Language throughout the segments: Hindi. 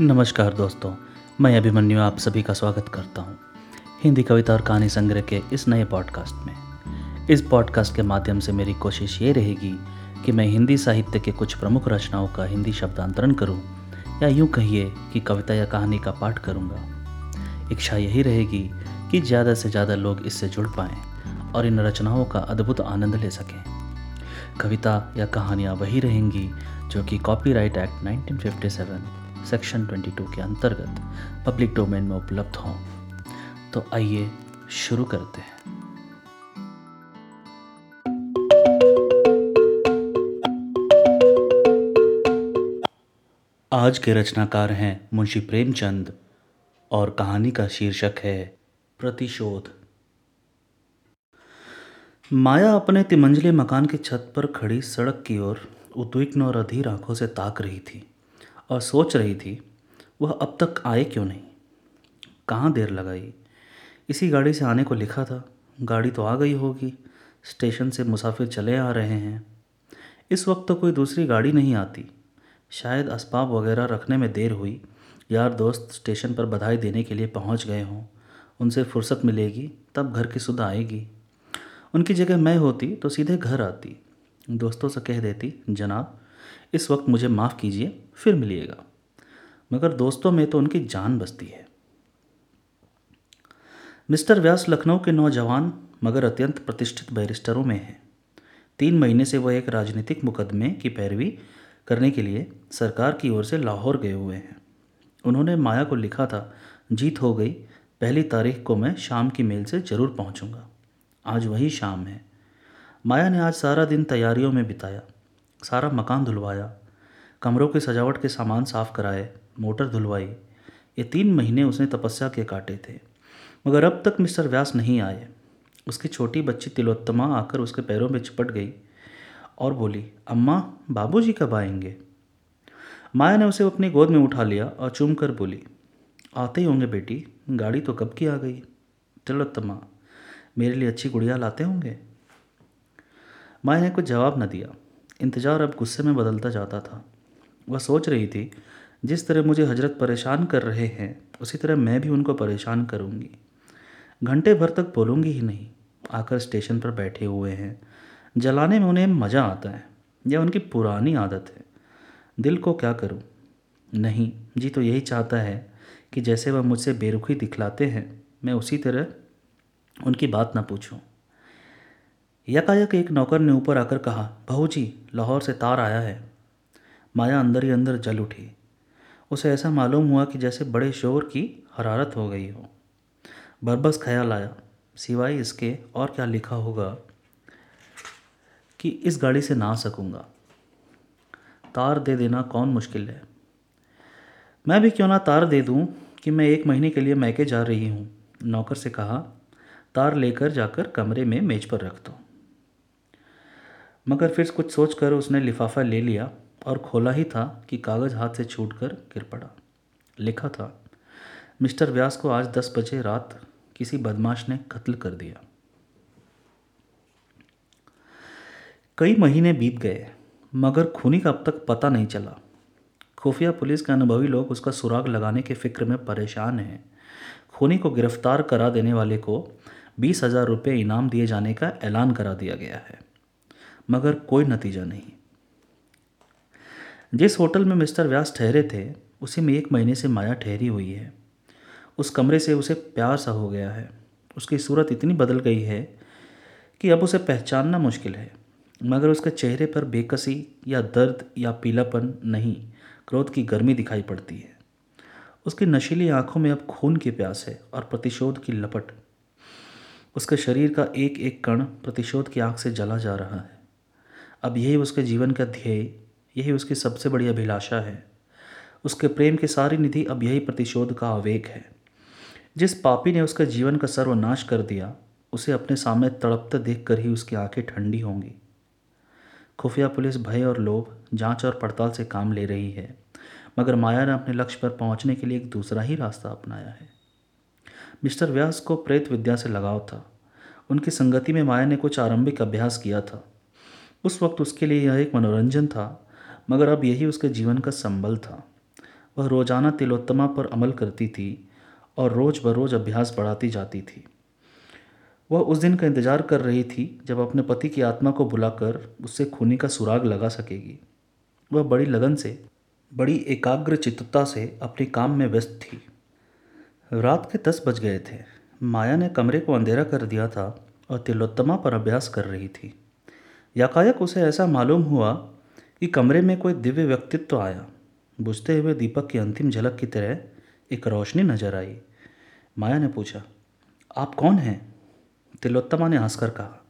नमस्कार दोस्तों, मैं अभिमन्यु आप सभी का स्वागत करता हूँ हिंदी कविता और कहानी संग्रह के इस नए पॉडकास्ट में। इस पॉडकास्ट के माध्यम से मेरी कोशिश ये रहेगी कि मैं हिंदी साहित्य के कुछ प्रमुख रचनाओं का हिंदी शब्दांतरण करूँ, या यूँ कहिए कि कविता या कहानी का पाठ करूँगा। इच्छा यही रहेगी कि ज़्यादा से ज़्यादा लोग इससे जुड़ पाएँ और इन रचनाओं का अद्भुत आनंद ले सकें। कविता या कहानियाँ वही रहेंगी जो कि कॉपीराइट एक्ट 1957 सेक्शन 22 के अंतर्गत पब्लिक डोमेन में उपलब्ध हों। तो आइए शुरू करते हैं। आज के रचनाकार हैं मुंशी प्रेमचंद और कहानी का शीर्षक है प्रतिशोध। माया अपने तिमंजले मकान की छत पर खड़ी सड़क की ओर उद्विग्न और अधीर आँखों से ताक रही थी। और सोच रही थी, वह अब तक आए क्यों नहीं? कहाँ देर लगाई? इसी गाड़ी से आने को लिखा था, गाड़ी तो आ गई होगी, स्टेशन से मुसाफिर चले आ रहे हैं। इस वक्त तो कोई दूसरी गाड़ी नहीं आती। शायद असबाब वगैरह रखने में देर हुई, यार दोस्त स्टेशन पर बधाई देने के लिए पहुँच गए हों। उनसे फुर्सत मिलेगी, तब घर की सुध आएगी। उनकी जगह मैं होती तो सीधे घर आती। दोस्तों से कह देती, जनाब इस वक्त मुझे माफ़ कीजिए, फिर मिलिएगा। मगर दोस्तों में तो उनकी जान बसती है। मिस्टर व्यास लखनऊ के नौजवान, मगर अत्यंत प्रतिष्ठित बैरिस्टरों में हैं। तीन महीने से वह एक राजनीतिक मुकदमे की पैरवी करने के लिए सरकार की ओर से लाहौर गए हुए हैं। उन्होंने माया को लिखा था, जीत हो गई, पहली तारीख को मैं शाम की मेल से ज़रूर पहुंचूँगा। आज वही शाम है। माया ने आज सारा दिन तैयारियों में बिताया। सारा मकान धुलवाया, कमरों की सजावट के सामान साफ़ कराए, मोटर धुलवाई। ये तीन महीने उसने तपस्या के काटे थे। मगर अब तक मिस्टर व्यास नहीं आए। उसकी छोटी बच्ची तिलोत्तमा आकर उसके पैरों में चिपट गई और बोली, अम्मा, बाबूजी कब आएँगे? माया ने उसे अपनी गोद में उठा लिया और चूम कर बोली, आते ही होंगे बेटी, गाड़ी तो कब की आ गई? तिलोत्तमा, मेरे लिए अच्छी गुड़िया लाते होंगे? माया ने कुछ जवाब न दिया। इंतज़ार अब गुस्से में बदलता जाता था। वह सोच रही थी, जिस तरह मुझे हज़रत परेशान कर रहे हैं, उसी तरह मैं भी उनको परेशान करूँगी। घंटे भर तक बोलूँगी ही नहीं, आकर स्टेशन पर बैठे हुए हैं। जलाने में उन्हें मज़ा आता है, यह उनकी पुरानी आदत है। दिल को क्या करूँ? नहीं, जी तो यही चाहता है कि जैसे वह मुझसे बेरुखी दिखलाते हैं, मैं उसी तरह उनकी बात ना पूछूँ। यकायक एक नौकर ने ऊपर आकर कहा बहू जी लाहौर से तार आया है। माया अंदर ही अंदर जल उठी। उसे ऐसा मालूम हुआ कि जैसे बड़े शोर की हरारत हो गई हो। बरबस ख्याल आया, सिवाय इसके और क्या लिखा होगा कि इस गाड़ी से ना सकूँगा। तार दे देना कौन मुश्किल है। मैं भी क्यों ना तार दे दूँ कि मैं एक महीने के लिए मैके जा रही हूँ? नौकर से कहा, तार लेकर जाकर कमरे में मेज पर रख दो। मगर फिर कुछ सोच कर उसने लिफाफा ले लिया और खोला ही था कि कागज़ हाथ से छूट कर गिर पड़ा। लिखा था, मिस्टर व्यास को आज दस बजे रात किसी बदमाश ने कत्ल कर दिया। कई महीने बीत गए, मगर खूनी का अब तक पता नहीं चला। खुफिया पुलिस के अनुभवी लोग उसका सुराग लगाने के फ़िक्र में परेशान हैं। खूनी को गिरफ़्तार करा देने वाले को बीस हज़ार रुपये इनाम दिए जाने का ऐलान करा दिया गया है। मगर कोई नतीजा नहीं। जिस होटल में मिस्टर व्यास ठहरे थे, उसी में एक महीने से माया ठहरी हुई है। उस कमरे से उसे प्यार सा हो गया है। उसकी सूरत इतनी बदल गई है कि अब उसे पहचानना मुश्किल है। मगर उसके चेहरे पर बेकसी या दर्द या पीलापन नहीं, क्रोध की गर्मी दिखाई पड़ती है। उसकी नशीली आँखों में अब खून की प्यास है और प्रतिशोध की लपट। उसके शरीर का एक एक कण प्रतिशोध की आँख से जला जा रहा है। अब यही उसके जीवन का ध्येय, यही उसकी सबसे बड़ी अभिलाषा है। उसके प्रेम की सारी निधि अब यही प्रतिशोध का आवेग है। जिस पापी ने उसके जीवन का सर्वनाश कर दिया, उसे अपने सामने तड़पते देख कर ही उसकी आँखें ठंडी होंगी। खुफिया पुलिस भय और लोभ, जाँच और पड़ताल से काम ले रही है, मगर माया ने अपने लक्ष्य पर पहुँचने के लिए एक दूसरा ही रास्ता अपनाया है। मिस्टर व्यास को प्रेत विद्या से लगाव था। उनकी संगति में माया ने कुछ आरंभिक अभ्यास किया था। उस वक्त उसके लिए यह एक मनोरंजन था, मगर अब यही उसके जीवन का संबल था। वह रोज़ाना तिलोत्तमा पर अमल करती थी और रोज बरोज अभ्यास बढ़ाती जाती थी। वह उस दिन का इंतज़ार कर रही थी जब अपने पति की आत्मा को बुलाकर उससे खूनी का सुराग लगा सकेगी। वह बड़ी लगन से, बड़ी एकाग्र चित्तता से अपने काम में व्यस्त थी। रात के दस बज गए थे। माया ने कमरे को अंधेरा कर दिया था और तिलोत्तमा पर अभ्यास कर रही थी। यकायक उसे ऐसा मालूम हुआ कि कमरे में कोई दिव्य व्यक्तित्व तो आया। बुझते हुए दीपक की अंतिम झलक की तरह एक रोशनी नज़र आई। माया ने पूछा, आप कौन हैं? तिलोत्तमा ने हंसकर कहा,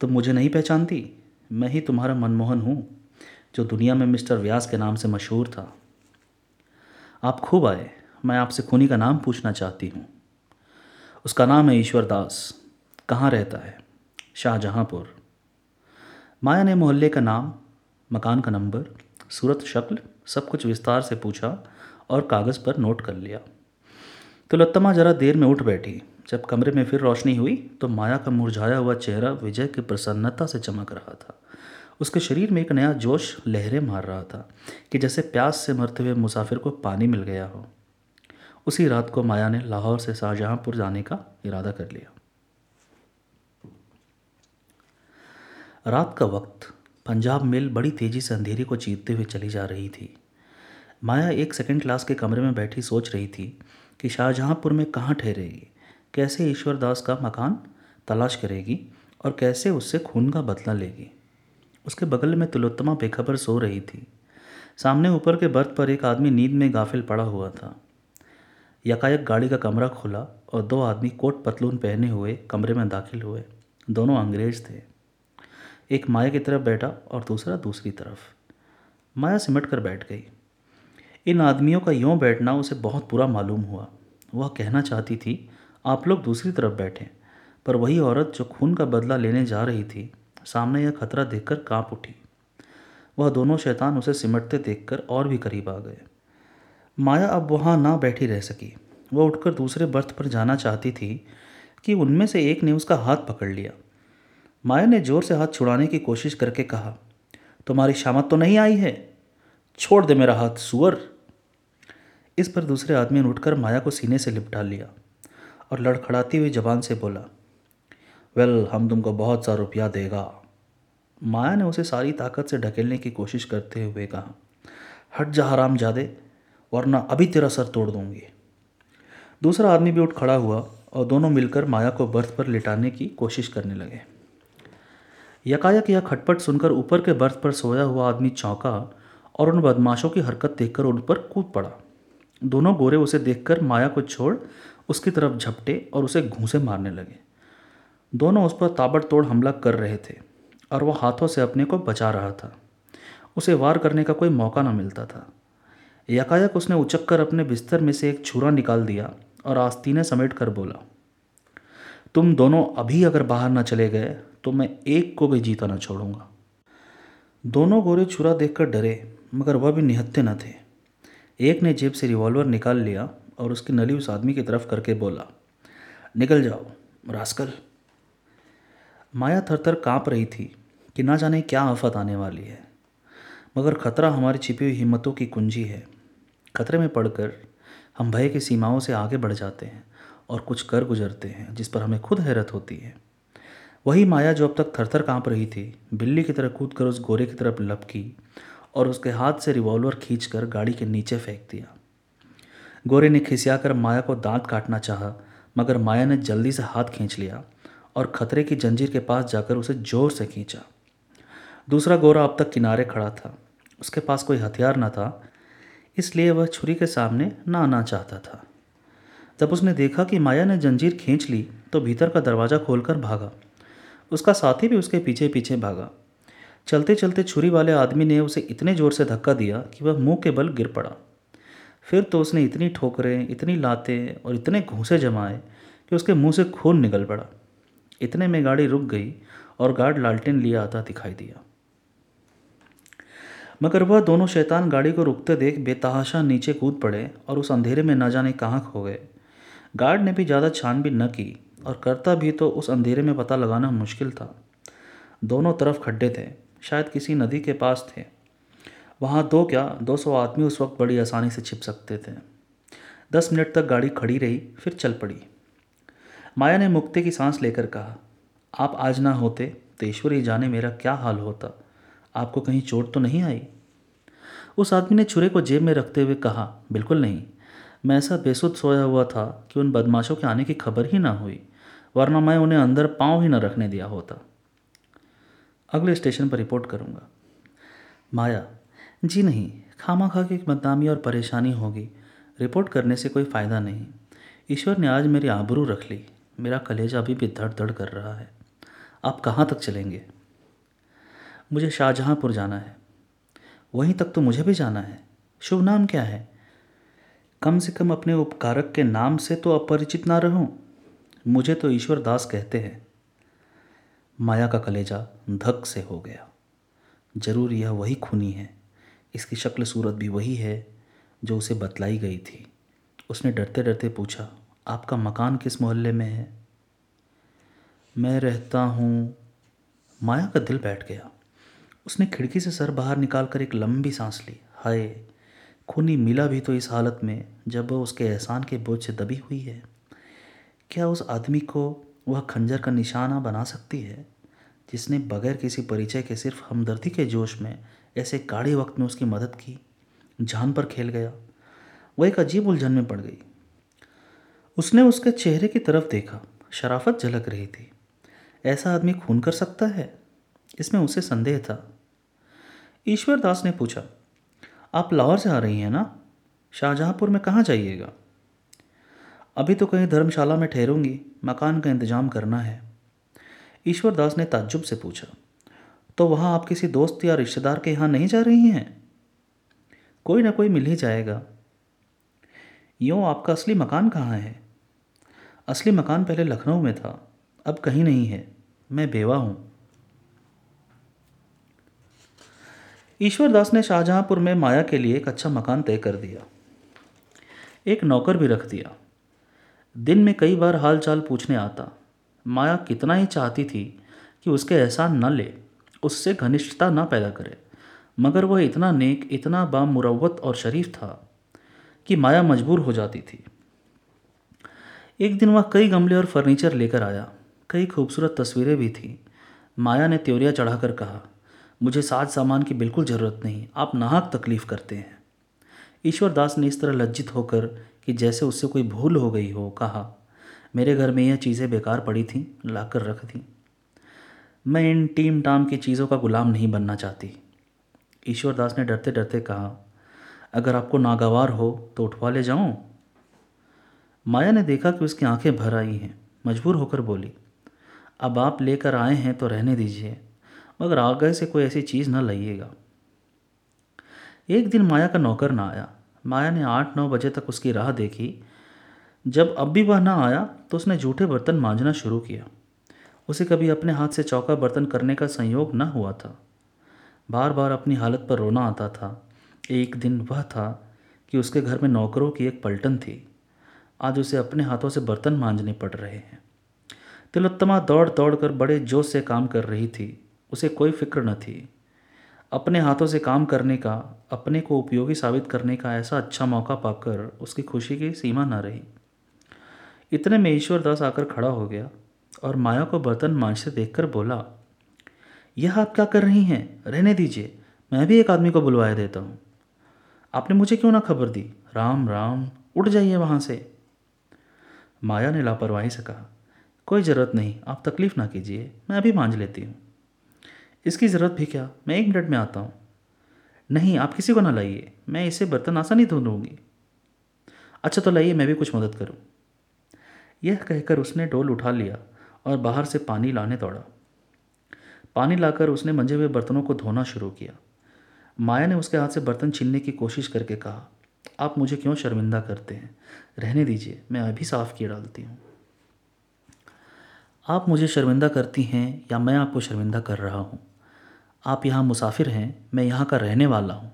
तुम मुझे नहीं पहचानती। मैं ही तुम्हारा मनमोहन हूँ, जो दुनिया में मिस्टर व्यास के नाम से मशहूर था। आप खूब आए। मैं आपसे खूनी का नाम पूछना चाहती हूँ। उसका नाम है ईश्वर दास कहाँ रहता है? शाहजहाँपुर। माया ने मोहल्ले का नाम, मकान का नंबर, सूरत शक्ल, सब कुछ विस्तार से पूछा और कागज़ पर नोट कर लिया। तो लत्तमा जरा देर में उठ बैठी। जब कमरे में फिर रोशनी हुई तो माया का मुरझाया हुआ चेहरा विजय की प्रसन्नता से चमक रहा था। उसके शरीर में एक नया जोश लहरें मार रहा था कि जैसे प्यास से मरते हुए मुसाफिर को पानी मिल गया हो। उसी रात को माया ने लाहौर से शाहजहाँपुर जाने का इरादा कर लिया। रात का वक्त पंजाब मेल बड़ी तेज़ी से अंधेरी को चीरते हुए चली जा रही थी। माया एक सेकंड क्लास के कमरे में बैठी सोच रही थी कि शाहजहाँपुर में कहाँ ठहरेगी? कैसे ईश्वरदास का मकान तलाश करेगी और कैसे उससे खून का बदला लेगी? उसके बगल में तिलोत्तमा बेखबर सो रही थी। सामने ऊपर के बर्थ पर एक आदमी नींद में गाफिल पड़ा हुआ था। यकायक गाड़ी का कमरा खुला और दो आदमी कोट पतलून पहने हुए कमरे में दाखिल हुए। दोनों अंग्रेज़ थे। एक माया की तरफ़ बैठा और दूसरा दूसरी तरफ़। माया सिमट कर बैठ गई। इन आदमियों का यूँ बैठना उसे बहुत बुरा मालूम हुआ। वह कहना चाहती थी, आप लोग दूसरी तरफ़ बैठें, पर वही औरत जो खून का बदला लेने जा रही थी, सामने यह खतरा देखकर काँप उठी। वह दोनों शैतान उसे सिमटते देखकर और भी करीब आ गए। माया अब वहाँ ना बैठी रह सकी। वह उठकर दूसरे बर्थ पर जाना चाहती थी कि उनमें से एक ने उसका हाथ पकड़ लिया। माया ने ज़ोर से हाथ छुड़ाने की कोशिश करके कहा, तुम्हारी शामत तो नहीं आई है? छोड़ दे मेरा हाथ, सुअर! इस पर दूसरे आदमी ने उठकर माया को सीने से लिपटा लिया और लड़खड़ाती हुई जबान से बोला, वेल, हम तुमको बहुत सा रुपया देगा। माया ने उसे सारी ताकत से ढकेलने की कोशिश करते हुए कहा, हट जा हराम जादे वरना अभी तेरा सर तोड़ दूँगी। दूसरा आदमी भी उठ खड़ा हुआ और दोनों मिलकर माया को बर्थ पर लिटाने की कोशिश करने लगे। यकायक यह खटपट सुनकर ऊपर के बर्थ पर सोया हुआ आदमी चौंका और उन बदमाशों की हरकत देखकर उन पर कूद पड़ा। दोनों गोरे उसे देखकर माया को छोड़ उसकी तरफ़ झपटे और उसे घूसे मारने लगे। दोनों उस पर ताबड़तोड़ हमला कर रहे थे और वह हाथों से अपने को बचा रहा था। उसे वार करने का कोई मौका न मिलता था। यकायक उसने उचक कर अपने बिस्तर में से एक छुरा निकाल दिया और आस्तीने समेट कर बोला, तुम दोनों अभी अगर बाहर न चले गए तो मैं एक को भी जीता ना छोड़ूँगा। दोनों गोरे छुरा देखकर डरे, मगर वह भी निहत्ते न थे। एक ने जेब से रिवॉल्वर निकाल लिया और उसकी नली उस आदमी की तरफ़ करके बोला, निकल जाओ रास्कल माया थर थर काँप रही थी कि ना जाने क्या आफत आने वाली है, मगर खतरा हमारी छिपी हुई हिम्मतों की कुंजी है। खतरे में पड़कर हम भय की सीमाओं से आगे बढ़ जाते हैं और कुछ कर गुजरते हैं जिस पर हमें खुद हैरत होती है। वही माया जो अब तक थरथर काँप रही थी, बिल्ली की तरह कूद कर उस गोरे की तरफ़ लपकी और उसके हाथ से रिवॉल्वर खींचकर गाड़ी के नीचे फेंक दिया। गोरे ने खिसियाकर माया को दांत काटना चाहा, मगर माया ने जल्दी से हाथ खींच लिया और खतरे की जंजीर के पास जाकर उसे ज़ोर से खींचा। दूसरा गोरा अब तक किनारे खड़ा था। उसके पास कोई हथियार न था, इसलिए वह छुरी के सामने ना आना चाहता था। जब उसने देखा कि माया ने जंजीर खींच ली तो भीतर का दरवाज़ा खोलकर भागा। उसका साथी भी उसके पीछे पीछे भागा। चलते चलते छुरी वाले आदमी ने उसे इतने ज़ोर से धक्का दिया कि वह मुँह के बल गिर पड़ा। फिर तो उसने इतनी ठोकरें, इतनी लातें और इतने घूसे जमाए कि उसके मुँह से खून निकल पड़ा। इतने में गाड़ी रुक गई और गार्ड लालटेन लिया आता दिखाई दिया। मगर वह दोनों शैतान गाड़ी को रुकते देख बेतहाशा नीचे कूद पड़े और उस अंधेरे में न जाने कहाँ खो गए। गार्ड ने भी ज़्यादा छानबीन न की। और करता भी तो उस अंधेरे में पता लगाना मुश्किल था। दोनों तरफ़ खड्डे थे, शायद किसी नदी के पास थे। वहाँ दो क्या, दो सौ आदमी उस वक्त बड़ी आसानी से छिप सकते थे। दस मिनट तक गाड़ी खड़ी रही, फिर चल पड़ी। माया ने मुक्ति की सांस लेकर कहा, आप आज ना होते तो ईश्वर ही जाने मेरा क्या हाल होता। आपको कहीं चोट तो नहीं आई? उस आदमी ने छुरे को जेब में रखते हुए कहा, बिल्कुल नहीं। मैं ऐसा बेसुध सोया हुआ था कि उन बदमाशों के आने की खबर ही ना हुई। वरना मैं उन्हें अंदर पाँव ही न रखने दिया होता। अगले स्टेशन पर रिपोर्ट करूँगा। माया, जी नहीं, खामा खा की बदनामी और परेशानी होगी। रिपोर्ट करने से कोई फ़ायदा नहीं। ईश्वर ने आज मेरी आबरू रख ली। मेरा कलेजा अभी भी धड़ धड़ कर रहा है। आप कहाँ तक चलेंगे? मुझे शाहजहाँपुर जाना है। वहीं तक तो मुझे भी जाना है। शुभ नाम क्या है? कम से कम अपने उपकारक के नाम से तो अपरिचित ना रहूँ। मुझे तो ईश्वर दास कहते हैं। माया का कलेजा धक से हो गया। ज़रूर यह वही खूनी है। इसकी शक्ल सूरत भी वही है जो उसे बतलाई गई थी। उसने डरते डरते पूछा, आपका मकान किस मोहल्ले में है? मैं रहता हूँ। माया का दिल बैठ गया। उसने खिड़की से सर बाहर निकालकर एक लंबी सांस ली। हाय, खूनी मिला भी तो इस हालत में जब वह उसके एहसान के बोझ से दबी हुई है। क्या उस आदमी को वह खंजर का निशाना बना सकती है, जिसने बगैर किसी परिचय के सिर्फ़ हमदर्दी के जोश में ऐसे काढ़े वक्त में उसकी मदद की? जान पर खेल गया। वह एक अजीब उलझन में पड़ गई। उसने उसके चेहरे की तरफ़ देखा। शराफत झलक रही थी। ऐसा आदमी खून कर सकता है? इसमें उसे संदेह था। ईश्वर दास ने पूछा, आप लाहौर से आ रही हैं ना? शाहजहाँपुर में कहाँ जाइएगा? अभी तो कहीं धर्मशाला में ठहरूँगी, मकान का इंतज़ाम करना है। ईश्वर दास ने ताज्जुब से पूछा तो वहाँ आप किसी दोस्त या रिश्तेदार के यहाँ नहीं जा रही हैं? कोई ना कोई मिल ही जाएगा। यूँ आपका असली मकान कहाँ है? असली मकान पहले लखनऊ में था, अब कहीं नहीं है। मैं बेवा हूँ। ईश्वर दास ने शाहजहाँपुर में माया के लिए एक अच्छा मकान तय कर दिया। एक नौकर भी रख दिया। दिन में कई बार हाल चाल पूछने आता। माया कितना ही चाहती थी कि उसके एहसान न ले, उससे घनिष्ठता न पैदा करे, मगर वह इतना नेक, इतना बामुरवत और शरीफ था कि माया मजबूर हो जाती थी। एक दिन वह कई गमले और फर्नीचर लेकर आया, कई खूबसूरत तस्वीरें भी थी। माया ने त्योरिया चढ़ाकर कहा, मुझे साज सामान की बिल्कुल ज़रूरत नहीं, आप नाहक तकलीफ़ करते हैं। ईश्वर दास ने इस तरह लज्जित होकर कि जैसे उससे कोई भूल हो गई हो, कहा, मेरे घर में यह चीज़ें बेकार पड़ी थीं, लाकर रख दी। मैं इन टीम टाम की चीज़ों का गुलाम नहीं बनना चाहती। ईश्वरदास ने डरते डरते कहा, अगर आपको नागवार हो तो उठवा ले जाऊँ? माया ने देखा कि उसकी आँखें भर आई हैं, मजबूर होकर बोली, अब आप लेकर आए हैं तो रहने दीजिए, मगर आगे से कोई ऐसी चीज़ न लाइएगा। एक दिन माया का नौकर ना आया। माया ने आठ नौ बजे तक उसकी राह देखी। जब अब भी वह ना आया तो उसने जूठे बर्तन मांझना शुरू किया। उसे कभी अपने हाथ से चौका बर्तन करने का संयोग न हुआ था। बार बार अपनी हालत पर रोना आता था। एक दिन वह था कि उसके घर में नौकरों की एक पलटन थी। आज उसे अपने हाथों से बर्तन मांझने पड़ रहे हैं। तिलोत्तमा दौड़ दौड़ कर बड़े जोश से काम कर रही थी। उसे कोई फ़िक्र न थी। अपने हाथों से काम करने का, अपने को उपयोगी साबित करने का ऐसा अच्छा मौका पाकर उसकी खुशी की सीमा न रही। इतने में ईश्वर दास आकर खड़ा हो गया और माया को बर्तन मांझते देखकर बोला, यह आप क्या कर रही हैं? रहने दीजिए। मैं भी एक आदमी को बुलवाया देता हूँ। आपने मुझे क्यों ना खबर दी? राम राम, उठ जाइए वहाँ से। माया ने लापरवाही से कहा, कोई ज़रूरत नहीं, आप तकलीफ़ ना कीजिए, मैं अभी मांझ लेती हूँ। इसकी ज़रूरत भी क्या? मैं एक मिनट में आता हूँ। नहीं, आप किसी को ना लाइए। मैं इसे बर्तन आसानी धो लूँगी अच्छा तो लाइए, मैं भी कुछ मदद करूँ। यह कहकर उसने डोल उठा लिया और बाहर से पानी लाने दौड़ा। पानी लाकर उसने मंजे हुए बर्तनों को धोना शुरू किया। माया ने उसके हाथ से बर्तन छीनने की कोशिश करके कहा, आप मुझे क्यों शर्मिंदा करते हैं? रहने दीजिए, मैं अभी साफ़ किए डालती हूँ। आप मुझे शर्मिंदा करती हैं या मैं आपको शर्मिंदा कर रहा हूँ? आप यहाँ मुसाफिर हैं, मैं यहाँ का रहने वाला हूँ।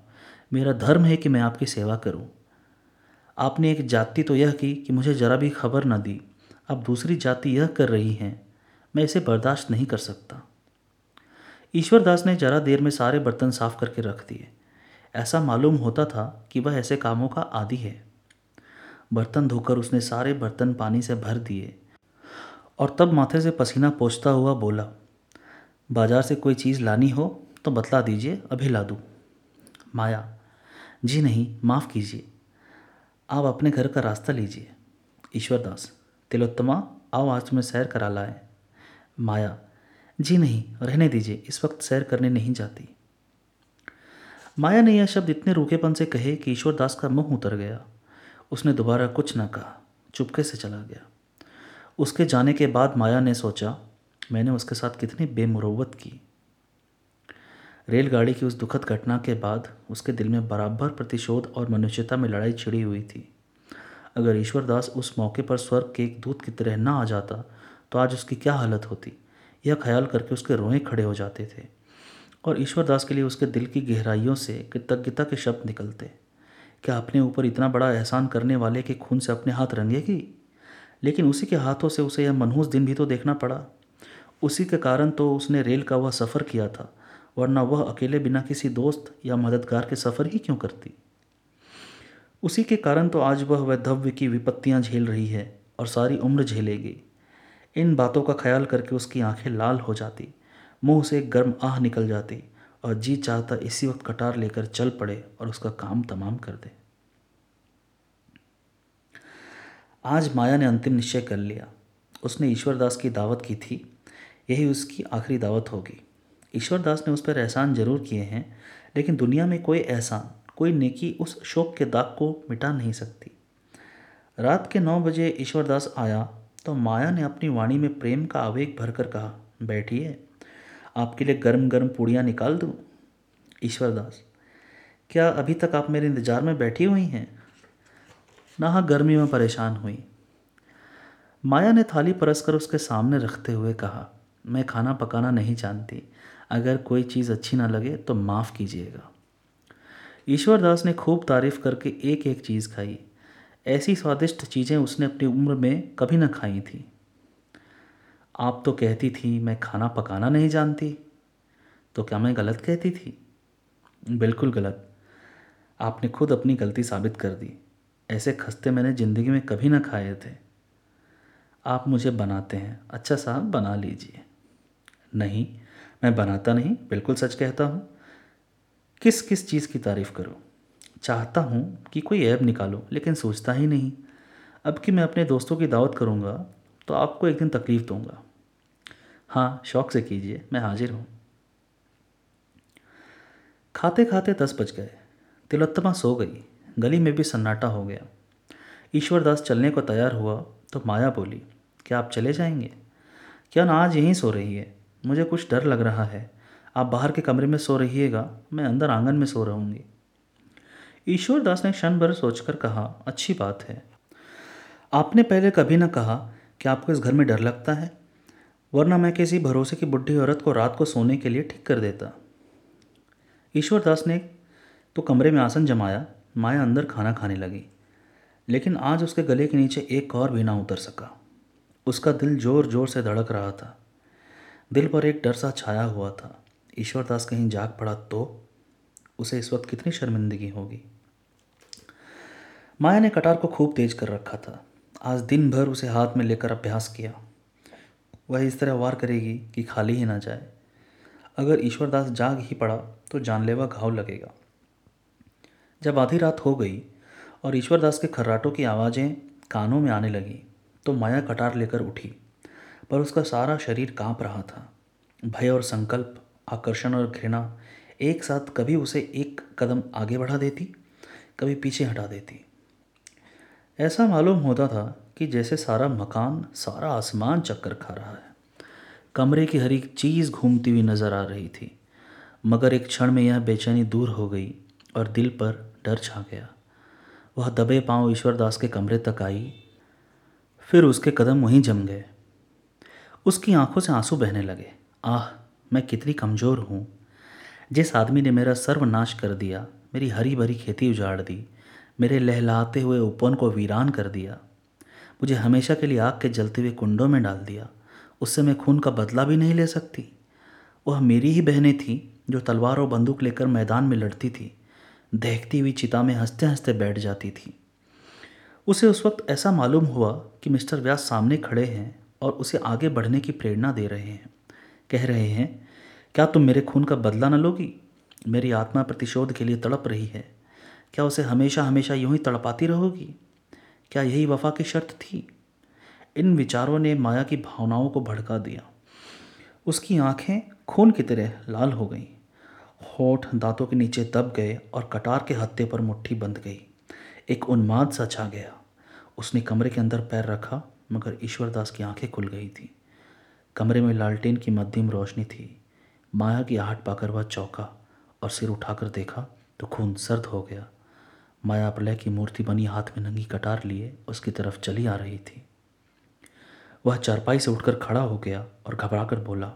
मेरा धर्म है कि मैं आपकी सेवा करूँ। आपने एक जाति तो यह की कि मुझे ज़रा भी खबर न दी। अब दूसरी जाति यह कर रही हैं, मैं इसे बर्दाश्त नहीं कर सकता। ईश्वरदास ने जरा देर में सारे बर्तन साफ़ करके रख दिए। ऐसा मालूम होता था कि वह ऐसे कामों का आदि है। बर्तन धोकर उसने सारे बर्तन पानी से भर दिए और तब माथे से पसीना पोछता हुआ बोला, बाज़ार से कोई चीज़ लानी हो? तो बतला दीजिए, अभी ला दूँ माया, जी नहीं, माफ़ कीजिए। आप अपने घर का रास्ता लीजिए। ईश्वरदास, तिलोत्तमा, आओ आज तुम्हें सैर करा लाए। माया, जी नहीं, रहने दीजिए, इस वक्त सैर करने नहीं जाती। माया ने यह शब्द इतने रूखेपन से कहे कि ईश्वरदास का मुँह उतर गया। उसने दोबारा कुछ न कहा, चुपके से चला गया। उसके जाने के बाद माया ने सोचा, मैंने उसके साथ कितनी बेमुरवत की। रेलगाड़ी की उस दुखद घटना के बाद उसके दिल में बराबर प्रतिशोध और मनुष्यता में लड़ाई छिड़ी हुई थी। अगर ईश्वरदास उस मौके पर स्वर्ग के एक दूत की तरह ना आ जाता तो आज उसकी क्या हालत होती? यह ख्याल करके उसके रोए खड़े हो जाते थे। और ईश्वरदास के लिए उसके दिल की गहराइयों से कृतज्ञता के शब्द निकलते। क्या अपने ऊपर इतना बड़ा एहसान करने वाले के खून से अपने हाथ रंगेगी लेकिन उसी के हाथों से उसे यह मनहूस दिन भी तो देखना पड़ा। उसी के कारण तो उसने रेल का वह सफ़र किया था। वरना वह अकेले बिना किसी दोस्त या मददगार के सफ़र ही क्यों करती? उसी के कारण तो आज वह वैधव्य की विपत्तियाँ झेल रही है और सारी उम्र झेलेगी। इन बातों का ख्याल करके उसकी आँखें लाल हो जाती, मुँह से एक गर्म आह निकल जाती और जी चाहता इसी वक्त कटार लेकर चल पड़े और उसका काम तमाम कर दे। आज माया ने अंतिम निश्चय कर लिया। उसने ईश्वरदास की दावत की थी, यही उसकी आखिरी दावत होगी। ईश्वरदास ने उस पर एहसान ज़रूर किए हैं, लेकिन दुनिया में कोई एहसान, कोई नेकी उस शोक के दाग को मिटा नहीं सकती। रात के नौ बजे ईश्वरदास आया तो माया ने अपनी वाणी में प्रेम का आवेग भरकर कहा, बैठिए, आपके लिए गर्म गर्म पूड़ियाँ निकाल दूँ? ईश्वरदास, क्या अभी तक आप मेरे इंतज़ार में बैठी हुई हैं? नाहा गर्मी में परेशान हुई। माया ने थाली परसकर उसके सामने रखते हुए कहा, मैं खाना पकाना नहीं जानती। अगर कोई चीज़ अच्छी ना लगे तो माफ़ कीजिएगा। ईश्वरदास ने खूब तारीफ़ करके एक एक चीज़ खाई। ऐसी स्वादिष्ट चीज़ें उसने अपनी उम्र में कभी ना खाई थी। आप तो कहती थी, मैं खाना पकाना नहीं जानती। तो क्या मैं गलत कहती थी? बिल्कुल गलत। आपने खुद अपनी गलती साबित कर दी। ऐसे खस्ते मैंने ज़िंदगी में कभी ना खाए थे। आप मुझे बनाते हैं। अच्छा साहब बना लीजिए। नहीं मैं बनाता नहीं, बिल्कुल सच कहता हूँ। किस किस चीज़ की तारीफ़ करूँ? चाहता हूँ कि कोई ऐप निकालो, लेकिन सोचता ही नहीं। अब कि मैं अपने दोस्तों की दावत करूँगा तो आपको एक दिन तकलीफ़ दूँगा। हाँ शौक से कीजिए, मैं हाजिर हूँ। खाते खाते दस बज गए। तिलोत्तमा सो गई। गली में भी सन्नाटा हो गया। ईश्वरदास चलने को तैयार हुआ तो माया बोली, क्या आप चले जाएँगे? क्या ना आज यहीं सो रही है? मुझे कुछ डर लग रहा है। आप बाहर के कमरे में सो रहिएगा। मैं अंदर आँगन में सो रहूँगी। ईश्वरदास ने क्षण भर सोचकर कहा, अच्छी बात है। आपने पहले कभी ना कहा कि आपको इस घर में डर लगता है, वरना मैं किसी भरोसे की बुढ़ी औरत को रात को सोने के लिए ठीक कर देता ईश्वरदास ने तो कमरे में आसन जमाया, माया अंदर खाना खाने लगी, लेकिन आज उसके गले के नीचे एक और भी ना उतर सका। उसका दिल ज़ोर ज़ोर से धड़क रहा था। दिल पर एक डर सा छाया हुआ था। ईश्वरदास कहीं जाग पड़ा तो उसे इस वक्त कितनी शर्मिंदगी होगी। माया ने कटार को खूब तेज कर रखा था। आज दिन भर उसे हाथ में लेकर अभ्यास किया। वह इस तरह वार करेगी कि खाली ही ना जाए। अगर ईश्वरदास जाग ही पड़ा तो जानलेवा घाव लगेगा। जब आधी रात हो गई और ईश्वरदास के खर्राटों की आवाज़ें कानों में आने लगी तो माया कटार लेकर उठी। पर उसका सारा शरीर काँप रहा था। भय और संकल्प, आकर्षण और घृणा एक साथ कभी उसे एक कदम आगे बढ़ा देती, कभी पीछे हटा देती। ऐसा मालूम होता था कि जैसे सारा मकान, सारा आसमान चक्कर खा रहा है। कमरे की हर एक चीज़ घूमती हुई नज़र आ रही थी, मगर एक क्षण में यह बेचैनी दूर हो गई और दिल पर डर छा गया। वह दबे पाँव ईश्वरदास के कमरे तक आई, फिर उसके कदम वहीं जम गए। उसकी आँखों से आँसू बहने लगे। आह, मैं कितनी कमज़ोर हूँ। जिस आदमी ने मेरा सर्वनाश कर दिया, मेरी हरी भरी खेती उजाड़ दी, मेरे लहलाते हुए उपवन को वीरान कर दिया, मुझे हमेशा के लिए आग के जलते हुए कुंडों में डाल दिया, उससे मैं खून का बदला भी नहीं ले सकती। वह मेरी ही बहनें थीं, जो तलवार और बंदूक लेकर मैदान में लड़ती थी दहकती हुई चिता में हँसते हँसते बैठ जाती थी। उसे उस वक्त ऐसा मालूम हुआ कि मिस्टर व्यास सामने खड़े हैं। और उसे आगे बढ़ने की प्रेरणा दे रहे हैं। कह रहे हैं, क्या तुम मेरे खून का बदला न लोगी? मेरी आत्मा प्रतिशोध के लिए तड़प रही है। क्या उसे हमेशा हमेशा यूँ ही तड़पाती रहोगी? क्या यही वफा की शर्त थी? इन विचारों ने माया की भावनाओं को भड़का दिया। उसकी आँखें खून की तरह लाल हो गईं। होठ दांतों के नीचे दब गए और कटार के हत्ते पर मुट्ठी बंध गई। एक उन्माद सा छा गया। उसने कमरे के अंदर पैर रखा मगर ईश्वरदास की आँखें खुल गई थी। कमरे में लालटेन की मध्यम रोशनी थी। माया की आहट पाकर वह चौका और सिर उठाकर देखा तो खून सर्द हो गया। माया प्रलय की मूर्ति बनी हाथ में नंगी कटार लिए उसकी तरफ़ चली आ रही थी। वह चारपाई से उठकर खड़ा हो गया और घबराकर बोला,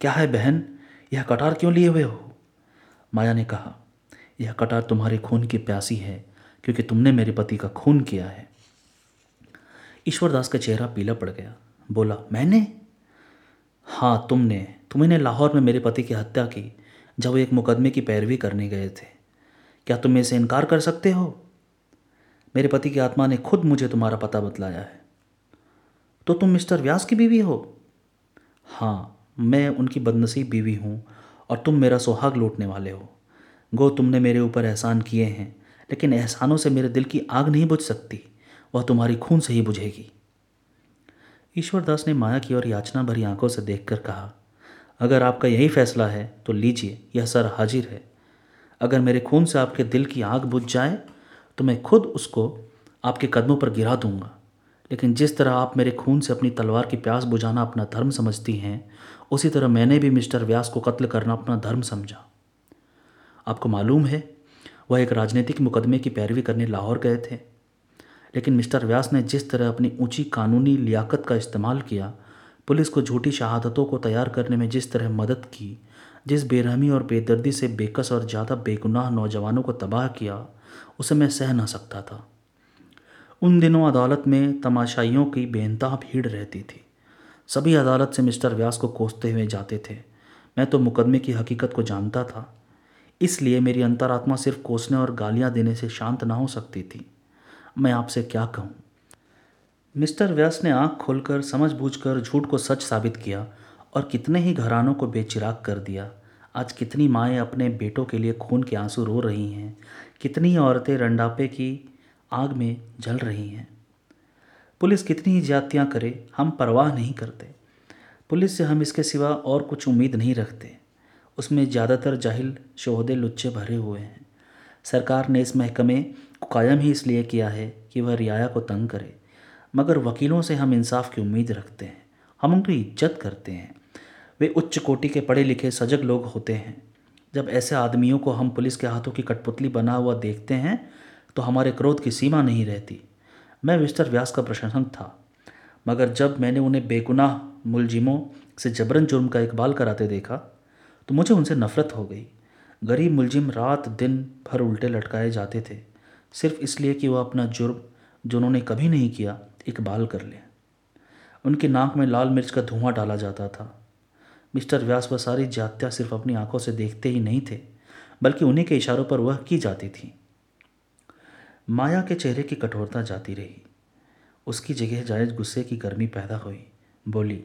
क्या है बहन? यह कटार क्यों लिए हुए हो? माया ने कहा, यह कटार तुम्हारे खून की प्यासी है, क्योंकि तुमने मेरे पति का खून किया है। ईश्वरदास का चेहरा पीला पड़ गया। बोला, मैंने? हाँ तुमने। तुमने लाहौर में मेरे पति की हत्या की, जब वो एक मुकदमे की पैरवी करने गए थे। क्या तुम इसे इनकार कर सकते हो? मेरे पति की आत्मा ने खुद मुझे तुम्हारा पता बतलाया है। तो तुम मिस्टर व्यास की बीवी हो? हाँ मैं उनकी बदनसीब बीवी हूँ और तुम मेरा सुहाग लूटने वाले हो। गो, तुमने मेरे ऊपर एहसान किए हैं, लेकिन एहसानों से मेरे दिल की आग नहीं बुझ सकती। वह तुम्हारी खून से ही बुझेगी। ईश्वरदास ने माया की ओर याचना भरी आँखों से देखकर कहा, अगर आपका यही फैसला है तो लीजिए, यह सर हाजिर है। अगर मेरे खून से आपके दिल की आग बुझ जाए तो मैं खुद उसको आपके कदमों पर गिरा दूँगा। लेकिन जिस तरह आप मेरे खून से अपनी तलवार की प्यास बुझाना अपना धर्म समझती हैं, उसी तरह मैंने भी मिस्टर व्यास को कत्ल करना अपना धर्म समझा। आपको मालूम है, वह एक राजनीतिक मुकदमे की पैरवी करने लाहौर गए थे। लेकिन मिस्टर व्यास ने जिस तरह अपनी ऊँची कानूनी लियाकत का इस्तेमाल किया, पुलिस को झूठी शहादतों को तैयार करने में जिस तरह मदद की, जिस बेरहमी और बेदर्दी से बेकस और ज़्यादा बेगुनाह नौजवानों को तबाह किया, उसे मैं सह ना सकता था। उन दिनों अदालत में तमाशाइयों की बेनता भीड़ रहती थी। सभी अदालत से मिस्टर व्यास को कोसते हुए जाते थे। मैं तो मुकदमे की हकीकत को जानता था। इसलिए मेरी अंतरात्मा सिर्फ़ कोसने और गालियाँ देने से शांत ना हो सकती थी। मैं आपसे क्या कहूँ? मिस्टर व्यास ने आँख खोलकर समझ बूझकर झूठ को सच साबित किया और कितने ही घरानों को बेचिराग कर दिया। आज कितनी माएँ अपने बेटों के लिए खून के आँसू रो रही हैं। कितनी औरतें रंडापे की आग में जल रही हैं। पुलिस कितनी ही जातियाँ करे, हम परवाह नहीं करते। पुलिस से हम इसके सिवा और कुछ उम्मीद नहीं रखते। उसमें ज़्यादातर जाहिल शोहदे लुच्चे भरे हुए हैं। सरकार ने इस महकमे कायम ही इसलिए किया है कि वह रियाया को तंग करे। मगर वकीलों से हम इंसाफ की उम्मीद रखते हैं। हम उनकी इज़्ज़त करते हैं। वे उच्च कोटि के पढ़े लिखे सजग लोग होते हैं। जब ऐसे आदमियों को हम पुलिस के हाथों की कठपुतली बना हुआ देखते हैं तो हमारे क्रोध की सीमा नहीं रहती। मैं मिस्टर व्यास का प्रशंसक था। मगर जब मैंने उन्हें बेगुनाह मुलजिमों से जबरन जुर्म का इकबाल कराते देखा तो मुझे उनसे नफ़रत हो गई। गरीब मुलजिम रात दिन भर उल्टे लटकाए जाते थे। सिर्फ़ इसलिए कि वह अपना जुर्म, जो उन्होंने कभी नहीं किया, इकबाल कर ले। उनकी नाक में लाल मिर्च का धुआँ डाला जाता था। मिस्टर व्यास वह सारी जात्या सिर्फ़ अपनी आँखों से देखते ही नहीं थे, बल्कि उन्हीं के इशारों पर वह की जाती थी। माया के चेहरे की कठोरता जाती रही। उसकी जगह जायज़ गुस्से की गर्मी पैदा हुई। बोली,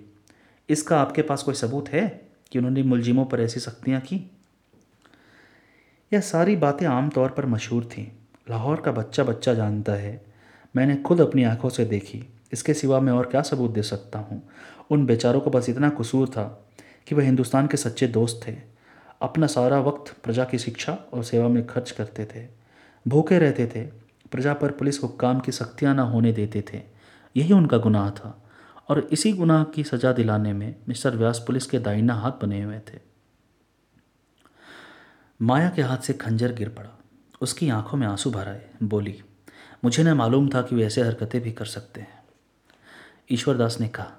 इसका आपके पास कोई सबूत है कि उन्होंने मुलजिमों पर ऐसी सख्तियाँ की? यह सारी बातें आमतौर पर मशहूर थीं। लाहौर का बच्चा बच्चा जानता है। मैंने खुद अपनी आँखों से देखी। इसके सिवा मैं और क्या सबूत दे सकता हूँ? उन बेचारों को बस इतना कसूर था कि वह हिंदुस्तान के सच्चे दोस्त थे। अपना सारा वक्त प्रजा की शिक्षा और सेवा में खर्च करते थे। भूखे रहते थे। प्रजा पर पुलिस हुक्काम की सख्तियाँ ना होने देते थे। यही उनका गुनाह था। और इसी गुनाह की सज़ा दिलाने में मिस्टर व्यास पुलिस के दाइना हाथ बने हुए थे। माया के हाथ से खंजर गिर पड़ा। उसकी आँखों में आँसू भर आए। बोली, मुझे न मालूम था कि वे ऐसे हरकतें भी कर सकते हैं। ईश्वरदास ने कहा,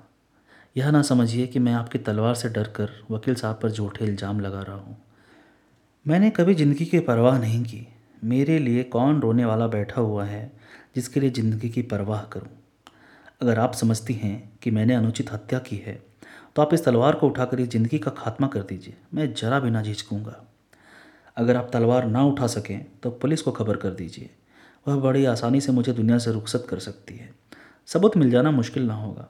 यह ना समझिए कि मैं आपकी तलवार से डर कर वकील साहब पर झूठे इल्ज़ाम लगा रहा हूँ। मैंने कभी ज़िंदगी की परवाह नहीं की। मेरे लिए कौन रोने वाला बैठा हुआ है जिसके लिए ज़िंदगी की परवाह करूँ? अगर आप समझती हैं कि मैंने अनुचित हत्या की है तो आप इस तलवार को उठाकर इस ज़िंदगी का खात्मा कर दीजिए। मैं जरा भी ना झिझकूँगा। अगर आप तलवार ना उठा सकें तो पुलिस को खबर कर दीजिए। वह बड़ी आसानी से मुझे दुनिया से रुखसत कर सकती है। सबूत मिल जाना मुश्किल ना होगा।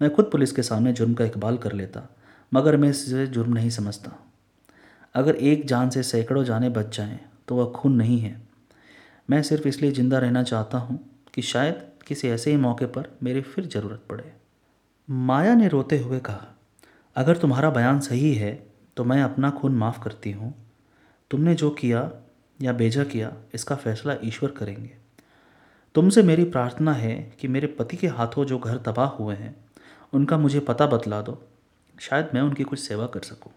मैं खुद पुलिस के सामने जुर्म का इकबाल कर लेता, मगर मैं इसे जुर्म नहीं समझता। अगर एक जान से सैकड़ों जानें बच जाएँ तो वह खून नहीं है। मैं सिर्फ़ इसलिए ज़िंदा रहना चाहता हूँ कि शायद किसी ऐसे ही मौके पर मेरी फिर ज़रूरत पड़े। माया ने रोते हुए कहा, अगर तुम्हारा बयान सही है तो मैं अपना खून माफ़ करती हूँ। तुमने जो किया या भेजा किया, इसका फैसला ईश्वर करेंगे। तुमसे मेरी प्रार्थना है कि मेरे पति के हाथों जो घर तबाह हुए हैं, उनका मुझे पता बतला दो। शायद मैं उनकी कुछ सेवा कर सकूँ।